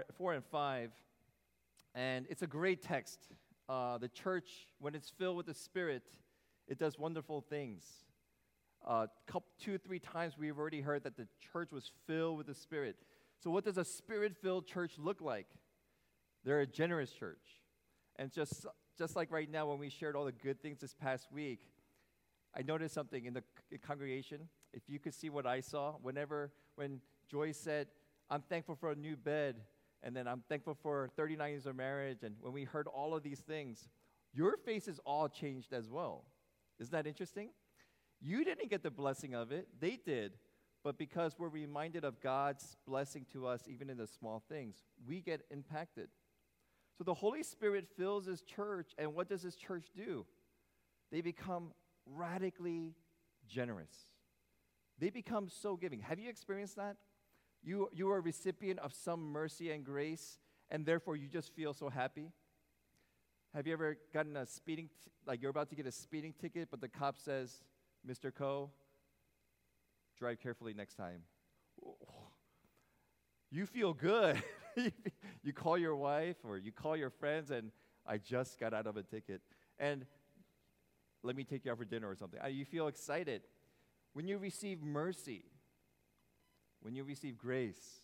4, 4 and 5, and it's a great text. Uh, the church, when it's filled with the Spirit, it does wonderful things. Uh, couple, two, three times we've already heard that the church was filled with the Spirit. So, what does a spirit filled church look like? They're a generous church. And just, just like right now, when we shared all the good things this past week, I noticed something in the congregation. If you could see what I saw, whenever, when Joy said, I'm thankful for a new bed, and then I'm thankful for 39 years of marriage, and when we heard all of these things, your faces all changed as well. Isn't that interesting? You didn't get the blessing of it, they did. But because we're reminded of God's blessing to us, even in the small things, we get impacted. So the Holy Spirit fills His church, and what does His church do? They become radically generous. They become so giving. Have you experienced that? You, you are a recipient of some mercy and grace, and therefore you just feel so happy. Have you ever gotten a speeding, t- like you're about to get a speeding ticket, but the cop says, Mr. Co, drive carefully next time. You feel good. you call your wife or you call your friends, and I just got out of a ticket. And let me take you out for dinner or something. Uh, You feel excited. When you receive mercy, when you receive grace,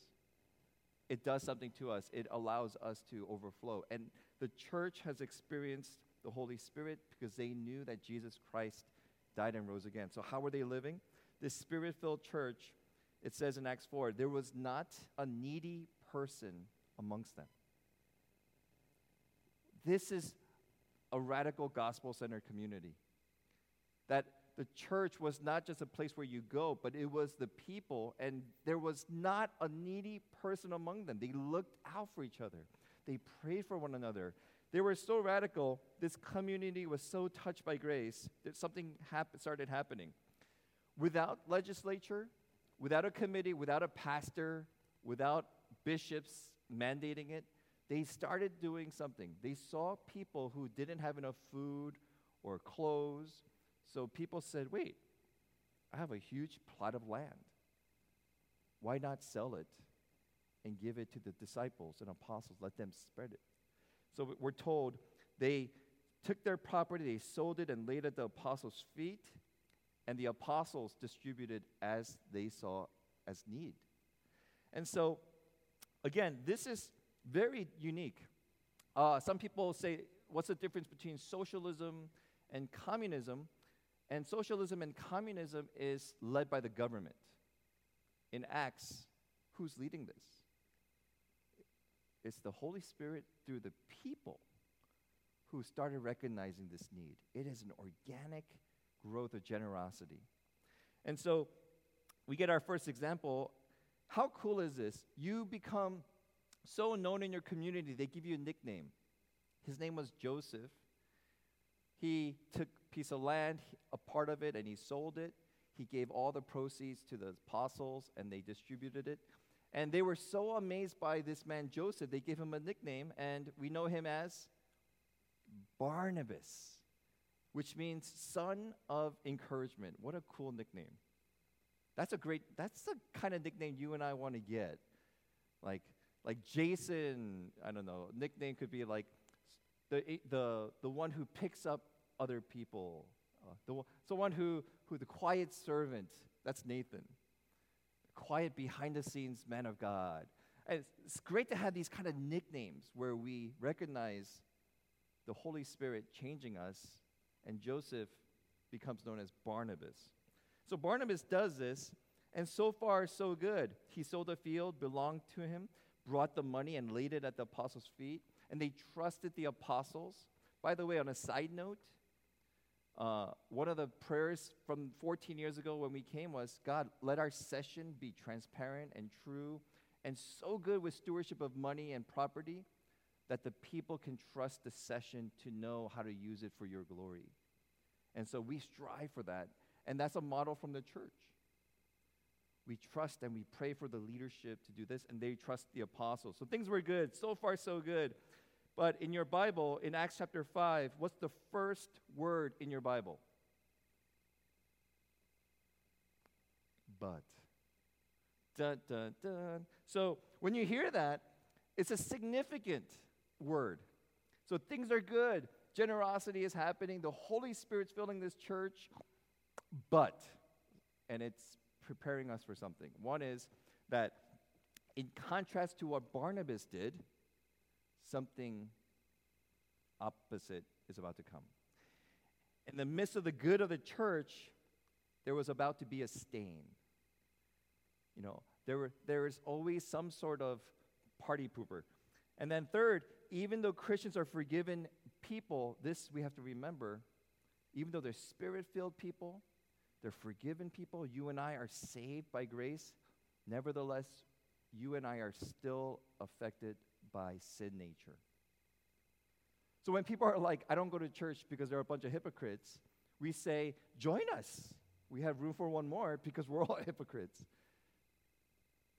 it does something to us. It allows us to overflow. And the church has experienced the Holy Spirit because they knew that Jesus Christ died and rose again. So, how were they living? This spirit filled church, it says in Acts 4, there was not a needy person amongst them. This is a radical gospel centered community. That the church was not just a place where you go, but it was the people, and there was not a needy person among them. They looked out for each other, they prayed for one another. They were so radical, this community was so touched by grace that something hap- started happening. Without legislature, without a committee, without a pastor, without bishops mandating it, they started doing something. They saw people who didn't have enough food or clothes so people said, wait, I have a huge plot of land. Why not sell it and give it to the disciples and apostles? Let them spread it. So we're told they took their property, they sold it, and laid it at the apostles' feet, and the apostles distributed as they saw as need. And so, again, this is very unique. Uh, some people say, what's the difference between socialism and communism? And socialism and communism is led by the government. In Acts, who's leading this? It's the Holy Spirit through the people who started recognizing this need. It is an organic growth of generosity. And so we get our first example. How cool is this? You become so known in your community, they give you a nickname. His name was Joseph. He took piece of land, a part of it, and he sold it. He gave all the proceeds to the apostles, and they distributed it. And they were so amazed by this man Joseph, they gave him a nickname, and we know him as Barnabas, which means son of encouragement. What a cool nickname. That's a great, that's the kind of nickname you and I want to get. Like, like Jason, I don't know, nickname could be like the, eh, the, the one who picks up other people, uh, the, the who, who, the quiet servant, that's Nathan. Quiet behind the scenes man of God. And it's, it's great to have these kind of nicknames where we recognize the Holy Spirit changing us, and Joseph becomes known as Barnabas. So Barnabas does this, and so far, so good. He sold a field, belonged to him, brought the money, and laid it at the apostles' feet, and they trusted the apostles. By the way, on a side note, uh, one of the prayers from 14 years ago when we came was God, let our session be transparent and true and so good with stewardship of money and property that the people can trust the session to know how to use it for your glory. And so we strive for that. And that's a model from the church. We trust and we pray for the leadership to do this, and they trust the apostles. So things were good. So far, so good. But in your Bible, in Acts chapter 5, what's the first word in your Bible? But. Dun, dun, dun. So when you hear that, It's a significant word. So things are good. Generosity is happening. The Holy Spirit's filling this church. But, and it's preparing us for something. One is that in contrast to what Barnabas did, something opposite is about to come. In the midst of the good of the church, there was about to be a stain. You know, there, were, there is always some sort of party pooper. And then, third, even though Christians are forgiven people, this we have to remember, even though they're spirit filled people, they're forgiven people, you and I are saved by grace, nevertheless, you and I are still affected by sin nature. So when people are like, I don't go to church because they're a bunch of hypocrites, we say, join us. We have room for one more because we're all hypocrites.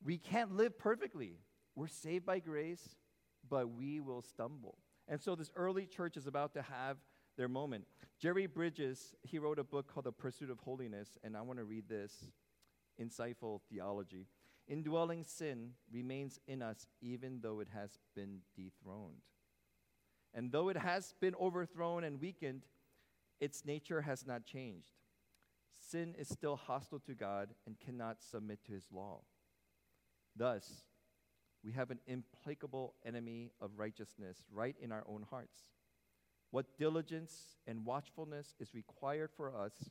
We can't live perfectly. We're saved by grace, but we will stumble. And so this early church is about to have their moment. Jerry Bridges, he wrote a book called The Pursuit of Holiness, and I want to read this insightful theology. Indwelling sin remains in us even though it has been dethroned. And though it has been overthrown and weakened, its nature has not changed. Sin is still hostile to God and cannot submit to his law. Thus, we have an implacable enemy of righteousness right in our own hearts. What diligence and watchfulness is required for us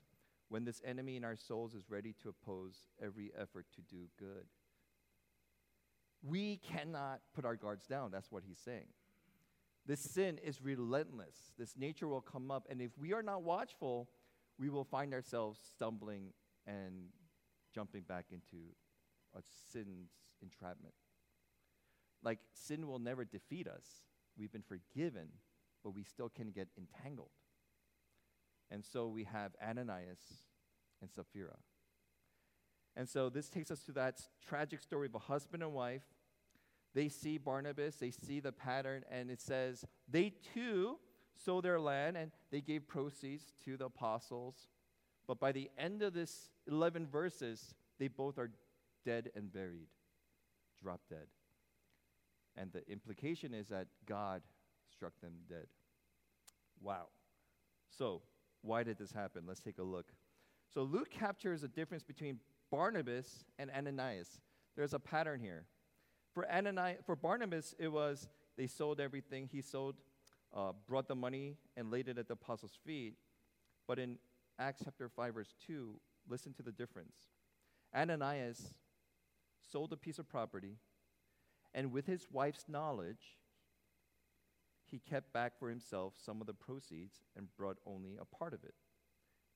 when this enemy in our souls is ready to oppose every effort to do good? We cannot put our guards down. That's what he's saying. This sin is relentless. This nature will come up. And if we are not watchful, we will find ourselves stumbling and jumping back into a sin's entrapment. Like, sin will never defeat us. We've been forgiven, but we still can get entangled. And so we have Ananias and Sapphira. And so this takes us to that tragic story of a husband and wife they see Barnabas, they see the pattern, and it says, they too sold their land and they gave proceeds to the apostles. But by the end of this 11 verses, they both are dead and buried, drop dead. And the implication is that God struck them dead. Wow. So, why did this happen? Let's take a look. So, Luke captures a difference between Barnabas and Ananias. There's a pattern here. For, Ananias, for Barnabas, it was they sold everything. He sold, uh, brought the money, and laid it at the apostles' feet. But in Acts chapter 5, verse 2, listen to the difference. Ananias sold a piece of property, and with his wife's knowledge, he kept back for himself some of the proceeds and brought only a part of it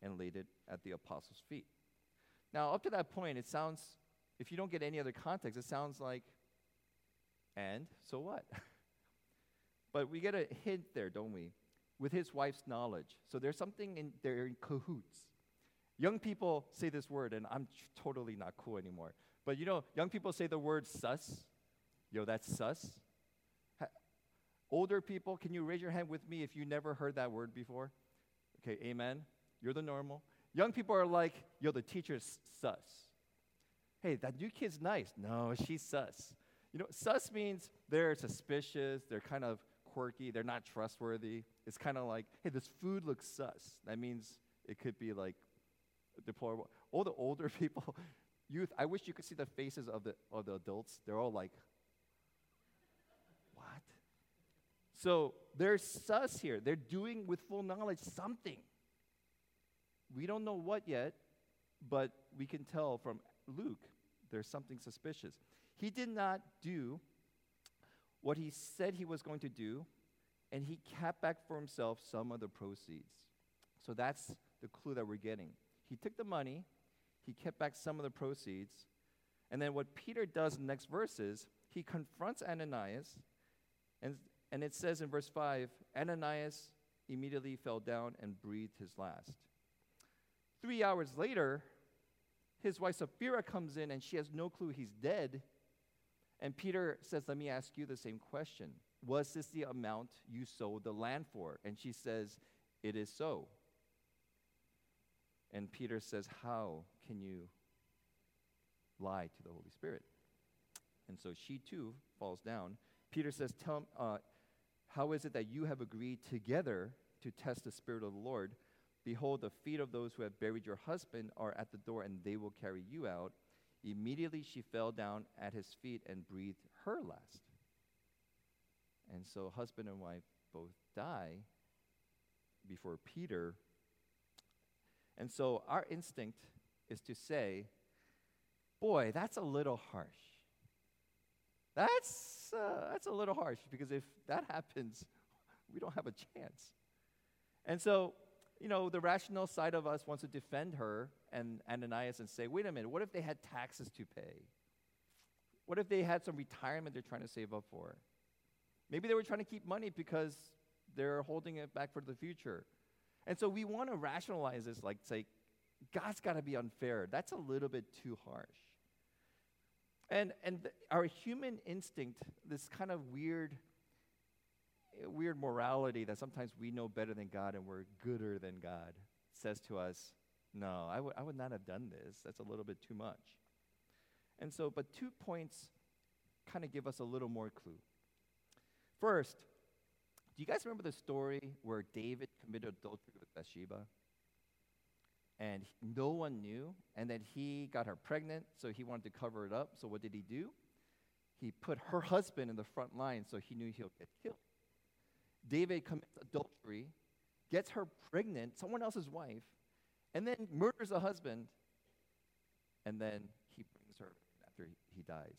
and laid it at the apostles' feet. Now, up to that point, it sounds, if you don't get any other context, it sounds like and so what? but we get a hint there, don't we? With his wife's knowledge. So there's something in there in cahoots. Young people say this word, and I'm totally not cool anymore. But you know, young people say the word sus. Yo, that's sus. Ha- older people, can you raise your hand with me if you never heard that word before? Okay, amen. You're the normal. Young people are like, yo, the teacher's sus. Hey, that new kid's nice. No, she's sus. You know, sus means they're suspicious, they're kind of quirky, they're not trustworthy. It's kind of like, hey, this food looks sus. That means it could be like deplorable. All the older people, youth, I wish you could see the faces of the, of the adults. They're all like, what? So they're sus here. They're doing with full knowledge something. We don't know what yet, but we can tell from Luke there's something suspicious. He did not do what he said he was going to do, and he kept back for himself some of the proceeds. So that's the clue that we're getting. He took the money, he kept back some of the proceeds, and then what Peter does in the next verses, he confronts Ananias, and, and it says in verse 5 Ananias immediately fell down and breathed his last. Three hours later, his wife Sapphira comes in and she has no clue he's dead. And Peter says, Let me ask you the same question. Was this the amount you sold the land for? And she says, It is so. And Peter says, How can you lie to the Holy Spirit? And so she too falls down Peter says, Tell, uh, How is it that you have agreed together to test the Spirit of the Lord? Behold, the feet of those who have buried your husband are at the door, and they will carry you out. Immediately she fell down at his feet and breathed her last. And so, husband and wife both die before Peter. And so, our instinct is to say, Boy, that's a little harsh. That's, uh, that's a little harsh because if that happens, we don't have a chance. And so, you know, the rational side of us wants to defend her and Ananias and say, wait a minute, what if they had taxes to pay? What if they had some retirement they're trying to save up for? Maybe they were trying to keep money because they're holding it back for the future. And so we want to rationalize this, like say, God's got to be unfair. That's a little bit too harsh. And, and th- our human instinct, this kind of weird, weird morality that sometimes we know better than God and we're gooder than God, says to us, no, I, w- I would not have done this. That's a little bit too much. And so, but two points kind of give us a little more clue. First, do you guys remember the story where David committed adultery with Bathsheba? And no one knew, and then he got her pregnant, so he wanted to cover it up. So what did he do? He put her husband in the front line so he knew he'll get killed. David commits adultery, gets her pregnant, someone else's wife, and then murders a husband, and then he brings her after he, he dies.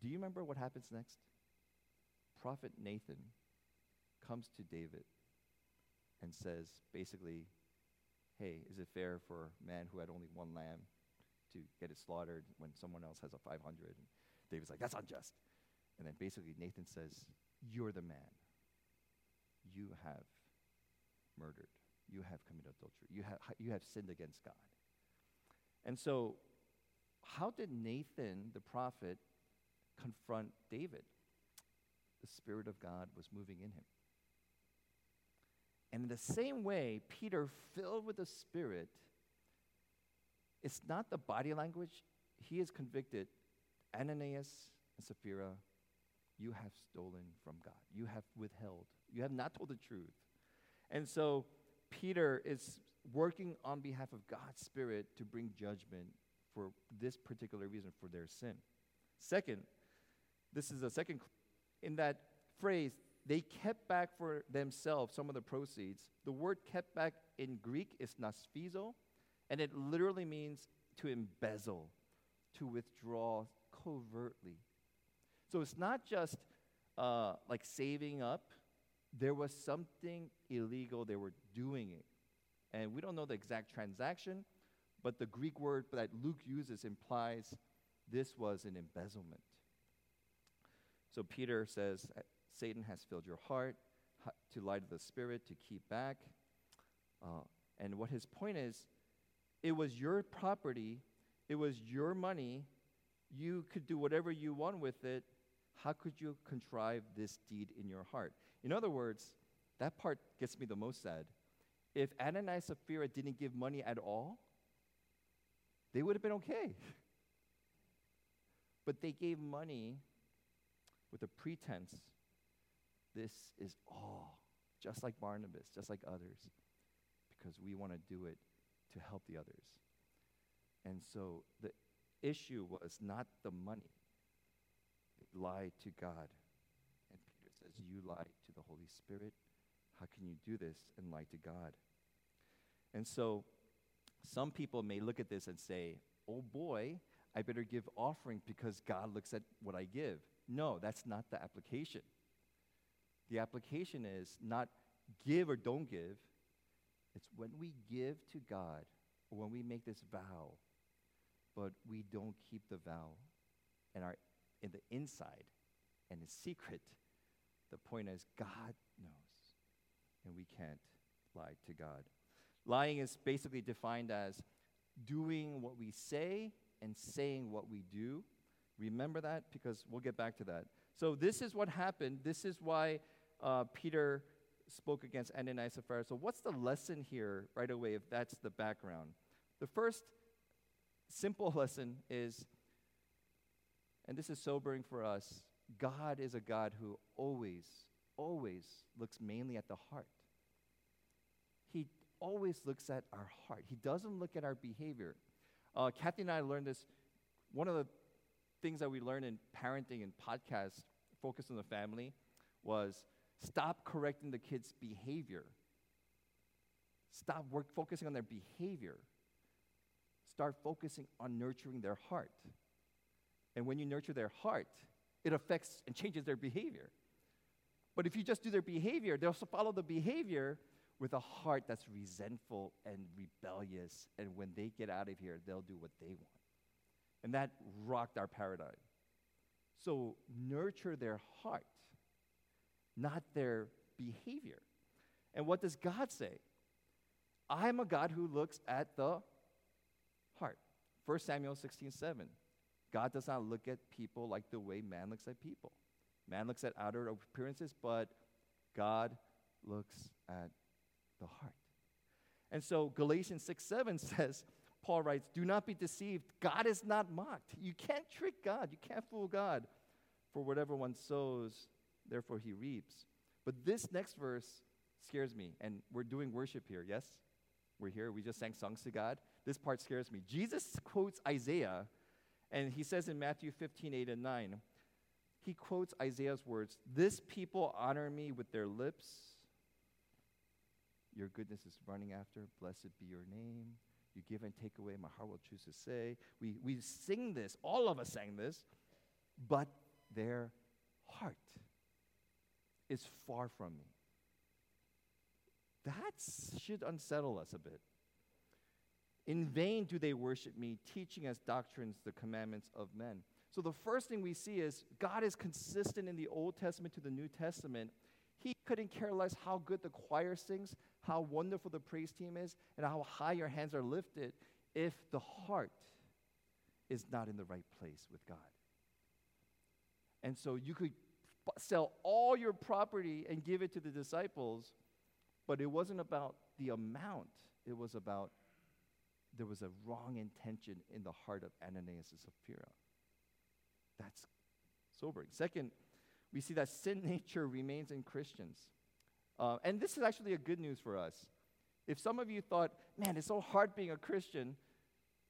Do you remember what happens next? Prophet Nathan comes to David and says, basically, hey, is it fair for a man who had only one lamb to get it slaughtered when someone else has a 500? And David's like, that's unjust. And then basically Nathan says, you're the man. You have murdered. You have committed adultery. You have, you have sinned against God. And so, how did Nathan, the prophet, confront David? The Spirit of God was moving in him. And in the same way, Peter, filled with the Spirit, it's not the body language. He is convicted. Ananias and Sapphira, you have stolen from God. You have withheld. You have not told the truth. And so Peter is working on behalf of God's Spirit to bring judgment for this particular reason, for their sin. Second, this is a second, in that phrase, they kept back for themselves some of the proceeds. The word kept back in Greek is nosphizo, and it literally means to embezzle, to withdraw covertly. So it's not just uh, like saving up, there was something illegal they were doing it. And we don't know the exact transaction, but the Greek word that Luke uses implies this was an embezzlement. So Peter says, Satan has filled your heart to lie to the Spirit, to keep back. Uh, and what his point is, it was your property, it was your money. You could do whatever you want with it. How could you contrive this deed in your heart? In other words, that part gets me the most sad. If Ananias and Sapphira didn't give money at all, they would have been okay. but they gave money with a pretense this is all, just like Barnabas, just like others, because we want to do it to help the others. And so the issue was not the money. Lied to God. And Peter says, You lied to the Holy Spirit. How can you do this and lie to God? And so some people may look at this and say, Oh boy, I better give offering because God looks at what I give. No, that's not the application. The application is not give or don't give. It's when we give to God, or when we make this vow, but we don't keep the vow and are in the inside and in secret. The point is, God knows, and we can't lie to God. Lying is basically defined as doing what we say and saying what we do. Remember that because we'll get back to that. So, this is what happened. This is why uh, Peter spoke against Ananias and Sapphira. So, what's the lesson here right away if that's the background? The first simple lesson is, and this is sobering for us, God is a God who always, always looks mainly at the heart. He always looks at our heart. He doesn't look at our behavior. Uh, Kathy and I learned this. One of the things that we learned in parenting and podcasts, focus on the family, was stop correcting the kids' behavior. Stop work, focusing on their behavior. Start focusing on nurturing their heart. And when you nurture their heart, it affects and changes their behavior. But if you just do their behavior, they'll follow the behavior with a heart that's resentful and rebellious. And when they get out of here, they'll do what they want. And that rocked our paradigm. So nurture their heart, not their behavior. And what does God say? I'm a God who looks at the heart. 1 Samuel 16 7. God does not look at people like the way man looks at people. Man looks at outer appearances, but God looks at the heart. And so Galatians 6 7 says, Paul writes, Do not be deceived. God is not mocked. You can't trick God. You can't fool God. For whatever one sows, therefore he reaps. But this next verse scares me. And we're doing worship here, yes? We're here. We just sang songs to God. This part scares me. Jesus quotes Isaiah, and he says in Matthew 15 8 and 9, he quotes Isaiah's words This people honor me with their lips your goodness is running after. Blessed be your name. You give and take away. My heart will choose to say. We, we sing this. All of us sang this. But their heart is far from me. That should unsettle us a bit. In vain do they worship me, teaching as doctrines the commandments of men. So the first thing we see is God is consistent in the Old Testament to the New Testament he couldn't care less how good the choir sings, how wonderful the praise team is, and how high your hands are lifted if the heart is not in the right place with God. And so you could sell all your property and give it to the disciples, but it wasn't about the amount, it was about there was a wrong intention in the heart of Ananias and Sapphira. That's sobering. Second, we see that sin nature remains in Christians. Uh, and this is actually a good news for us. If some of you thought, man, it's so hard being a Christian,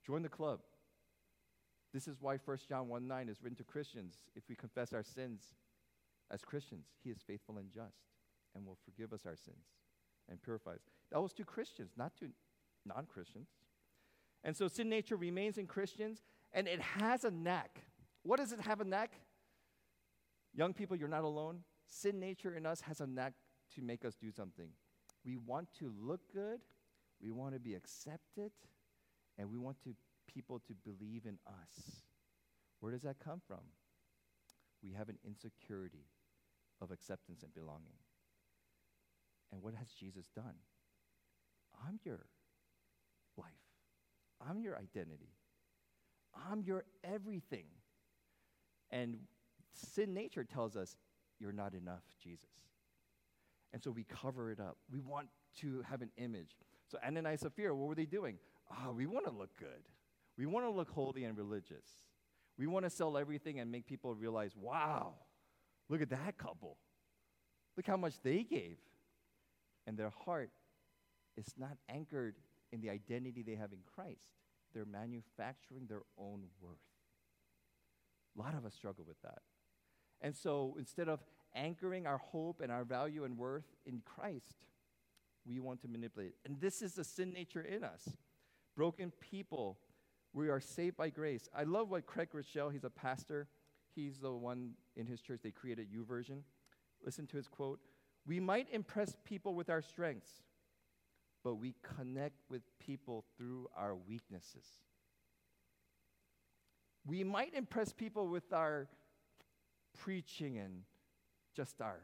join the club. This is why 1 John 1 9 is written to Christians. If we confess our sins as Christians, he is faithful and just and will forgive us our sins and purify us. That was to Christians, not to non Christians. And so sin nature remains in Christians, and it has a knack. What does it have a knack? Young people, you're not alone. Sin nature in us has a knack to make us do something. We want to look good, we want to be accepted, and we want to, people to believe in us. Where does that come from? We have an insecurity of acceptance and belonging. And what has Jesus done? I'm your life. I'm your identity. I'm your everything. And sin nature tells us, you're not enough, Jesus. And so we cover it up. We want to have an image. So Ananias and Sapphira, what were they doing? Oh, we want to look good. We want to look holy and religious. We want to sell everything and make people realize, wow, look at that couple. Look how much they gave. And their heart is not anchored in the identity they have in Christ. They're manufacturing their own worth. A lot of us struggle with that. And so instead of anchoring our hope and our value and worth in Christ, we want to manipulate. And this is the sin nature in us. Broken people, we are saved by grace. I love what Craig Groeschel, he's a pastor. He's the one in his church, they created U YouVersion. Listen to his quote We might impress people with our strengths, but we connect with people through our weaknesses. We might impress people with our preaching and just our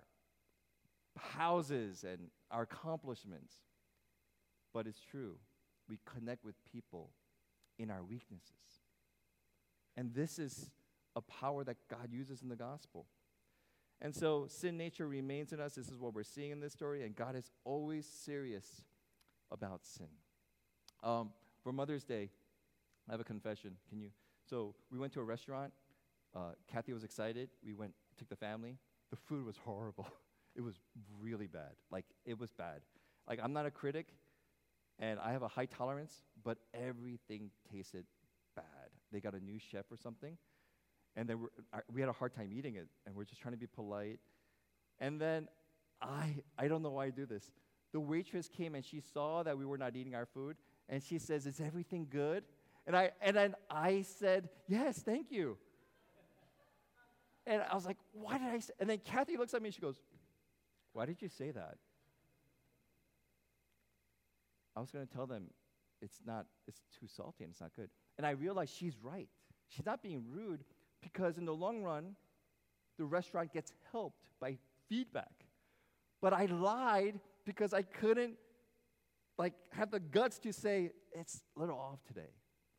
houses and our accomplishments. But it's true. We connect with people in our weaknesses. And this is a power that God uses in the gospel. And so sin nature remains in us. This is what we're seeing in this story. And God is always serious about sin. Um, for Mother's Day, I have a confession. Can you? So we went to a restaurant uh, Kathy was excited. We went took the family. The food was horrible. it was really bad. Like, it was bad. Like, I'm not a critic, and I have a high tolerance, but everything tasted bad. They got a new chef or something, and then we had a hard time eating it, and we're just trying to be polite. And then I, I don't know why I do this. The waitress came and she saw that we were not eating our food, and she says, "Is everything good?" And I, and then I said, "Yes, thank you." And I was like, "Why did I?" Say? And then Kathy looks at me and she goes, "Why did you say that?" I was going to tell them, "It's not. It's too salty and it's not good." And I realized she's right. She's not being rude because in the long run, the restaurant gets helped by feedback. But I lied because I couldn't like have the guts to say it's a little off today.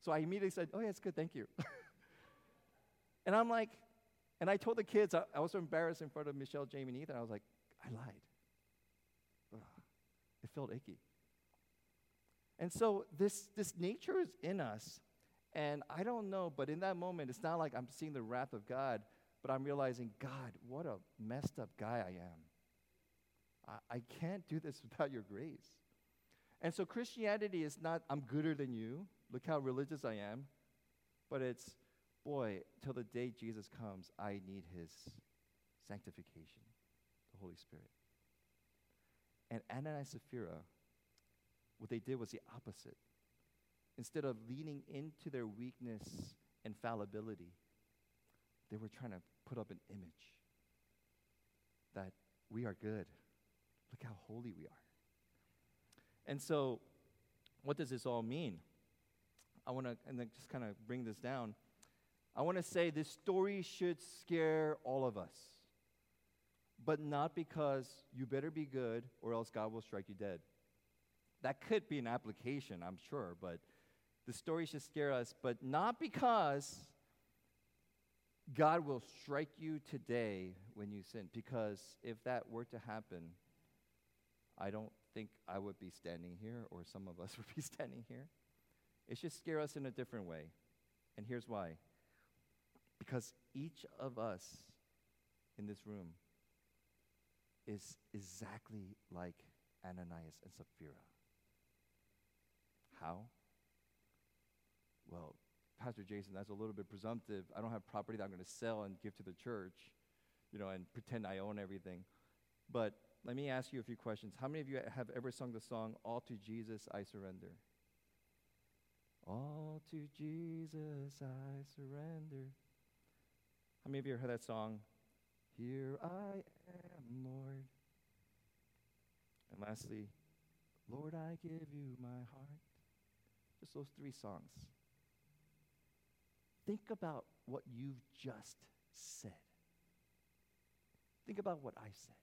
So I immediately said, "Oh yeah, it's good, thank you." and I'm like, and I told the kids I, I, was so embarrassed in front of Michelle, Jamie, and Ethan. I was like, I lied. Ugh. It felt icky. And so this this nature is in us, and I don't know, but in that moment, it's not like I'm seeing the wrath of God, but I'm realizing, God, what a messed up guy I am. I, can't do this without your grace. And so Christianity is not, I'm gooder than you. Look how religious I am. But it's, boy, till the day Jesus comes, I need his sanctification, the Holy Spirit. And Ananias and Sapphira, what they did was the opposite. Instead of leaning into their weakness and fallibility, they were trying to put up an image that we are good. Look how holy we are. And so, what does this all mean? I want to, and then just kind of bring this down. I want to say this story should scare all of us, but not because you better be good or else God will strike you dead. That could be an application, I'm sure, but the story should scare us, but not because God will strike you today when you sin. Because if that were to happen, I don't think I would be standing here, or some of us would be standing here. It should scare us in a different way. And here's why because each of us in this room is exactly like Ananias and Sapphira. How? Well, Pastor Jason, that's a little bit presumptive. I don't have property that I'm going to sell and give to the church, you know, and pretend I own everything. But let me ask you a few questions. How many of you have ever sung the song, All to Jesus I Surrender? All to Jesus I surrender. How many of you heard that song? Here I am, Lord. And lastly, Lord, I give you my heart. Just those three songs. Think about what you've just said. Think about what I said.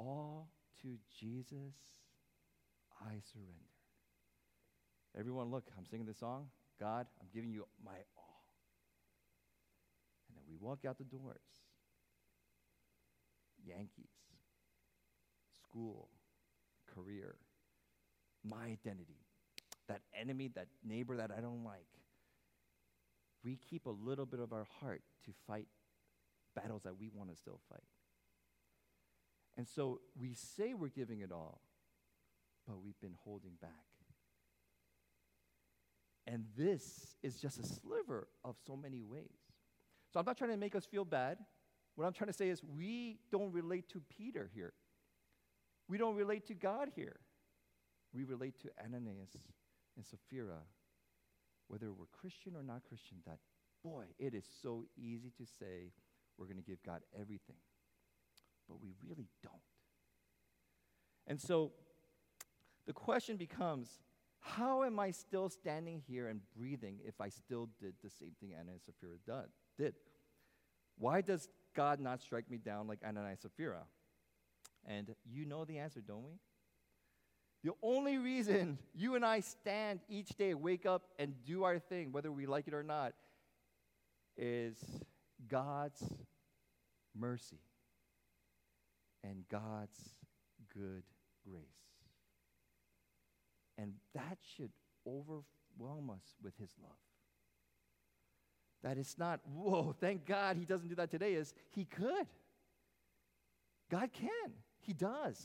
All to Jesus I surrender. Everyone, look, I'm singing this song. God, I'm giving you my all. And then we walk out the doors. Yankees, school, career, my identity, that enemy, that neighbor that I don't like. We keep a little bit of our heart to fight battles that we want to still fight. And so we say we're giving it all, but we've been holding back. And this is just a sliver of so many ways. So I'm not trying to make us feel bad. What I'm trying to say is we don't relate to Peter here. We don't relate to God here. We relate to Ananias and Sapphira, whether we're Christian or not Christian, that, boy, it is so easy to say we're going to give God everything but we really don't. And so the question becomes how am I still standing here and breathing if I still did the same thing Ananias and Sapphira did? Why does God not strike me down like Ananias and Sapphira? And you know the answer, don't we? The only reason you and I stand each day, wake up, and do our thing, whether we like it or not, is God's mercy and God's good grace. And that should overwhelm us with His love. that it's not, whoa, thank God he doesn't do that today, is he could. God can. He does.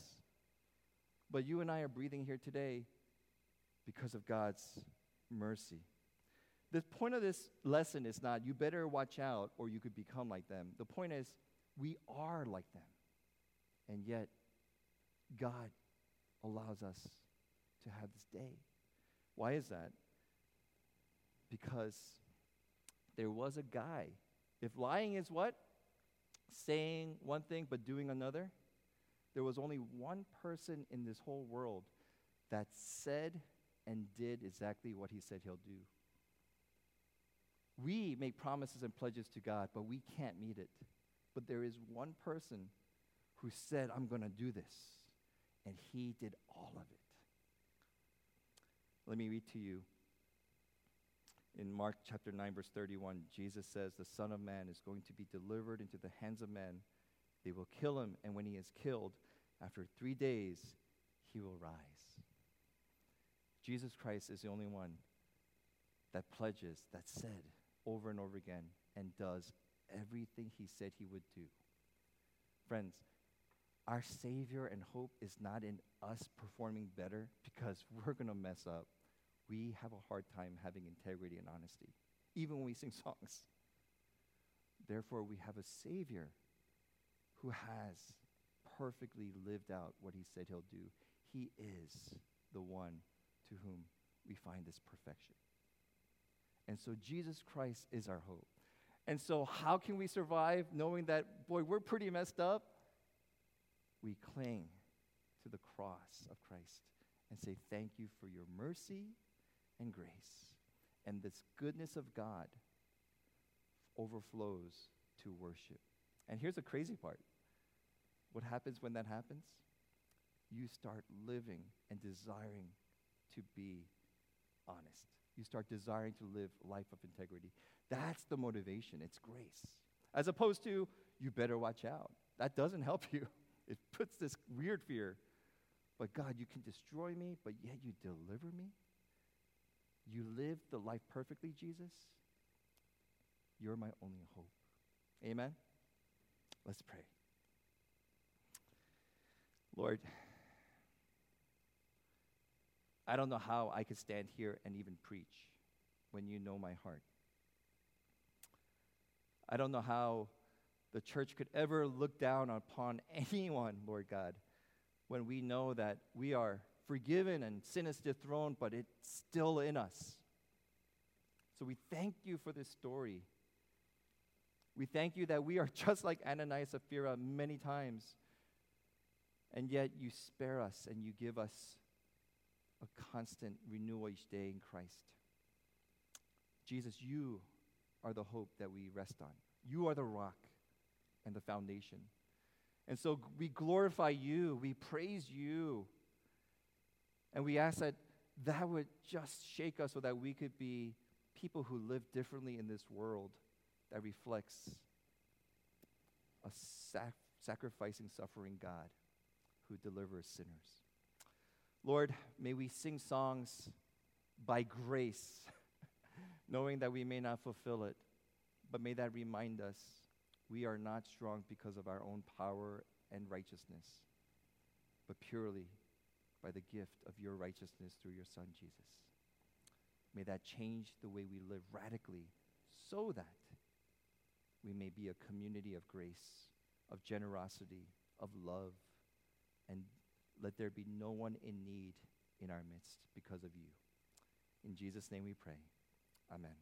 But you and I are breathing here today because of God's mercy. The point of this lesson is not you better watch out or you could become like them. The point is we are like them. And yet, God allows us to have this day. Why is that? Because there was a guy. If lying is what? Saying one thing but doing another, there was only one person in this whole world that said and did exactly what he said he'll do. We make promises and pledges to God, but we can't meet it. But there is one person who said, I'm going to do this. And he did all of it. Let me read to you. In Mark chapter 9, verse 31, Jesus says, The Son of Man is going to be delivered into the hands of men. They will kill him, and when he is killed, after three days, he will rise. Jesus Christ is the only one that pledges, that said over and over again, and does everything he said he would do. Friends, our Savior and hope is not in us performing better because we're going to mess up. We have a hard time having integrity and honesty, even when we sing songs. Therefore, we have a Savior who has perfectly lived out what he said he'll do. He is the one to whom we find this perfection. And so Jesus Christ is our hope. And so, how can we survive knowing that, boy, we're pretty messed up? We cling to the cross of Christ and say, Thank you for your mercy and grace. And this goodness of God overflows to worship. And here's the crazy part what happens when that happens? You start living and desiring to be honest. You start desiring to live life of integrity. That's the motivation. It's grace. As opposed to, you better watch out. That doesn't help you. It puts this weird fear. But God, you can destroy me, but yet you deliver me. You live the life perfectly, Jesus. You're my only hope. Amen? Let's pray. Lord, I don't know how I could stand here and even preach when you know my heart. I don't know how the church could ever look down upon anyone, Lord God, when we know that we are forgiven and sin is dethroned, but it's still in us. So we thank you for this story. We thank you that we are just like Ananias and Sapphira many times, and yet you spare us and you give us a constant renewal each day in Christ. Jesus, you are the hope that we rest on. You are the rock and the foundation. And so we glorify you, we praise you, and we ask that that would just shake us so that we could be people who live differently in this world that reflects a sac- sacrificing, suffering God who delivers sinners. Lord, may we sing songs by grace, knowing that we may not fulfill it, but may that remind us we are not strong because of our own power and righteousness, but purely by the gift of your righteousness through your Son, Jesus. May that change the way we live radically so that we may be a community of grace, of generosity, of love, and let there be no one in need in our midst because of you. In Jesus' name we pray. Amen.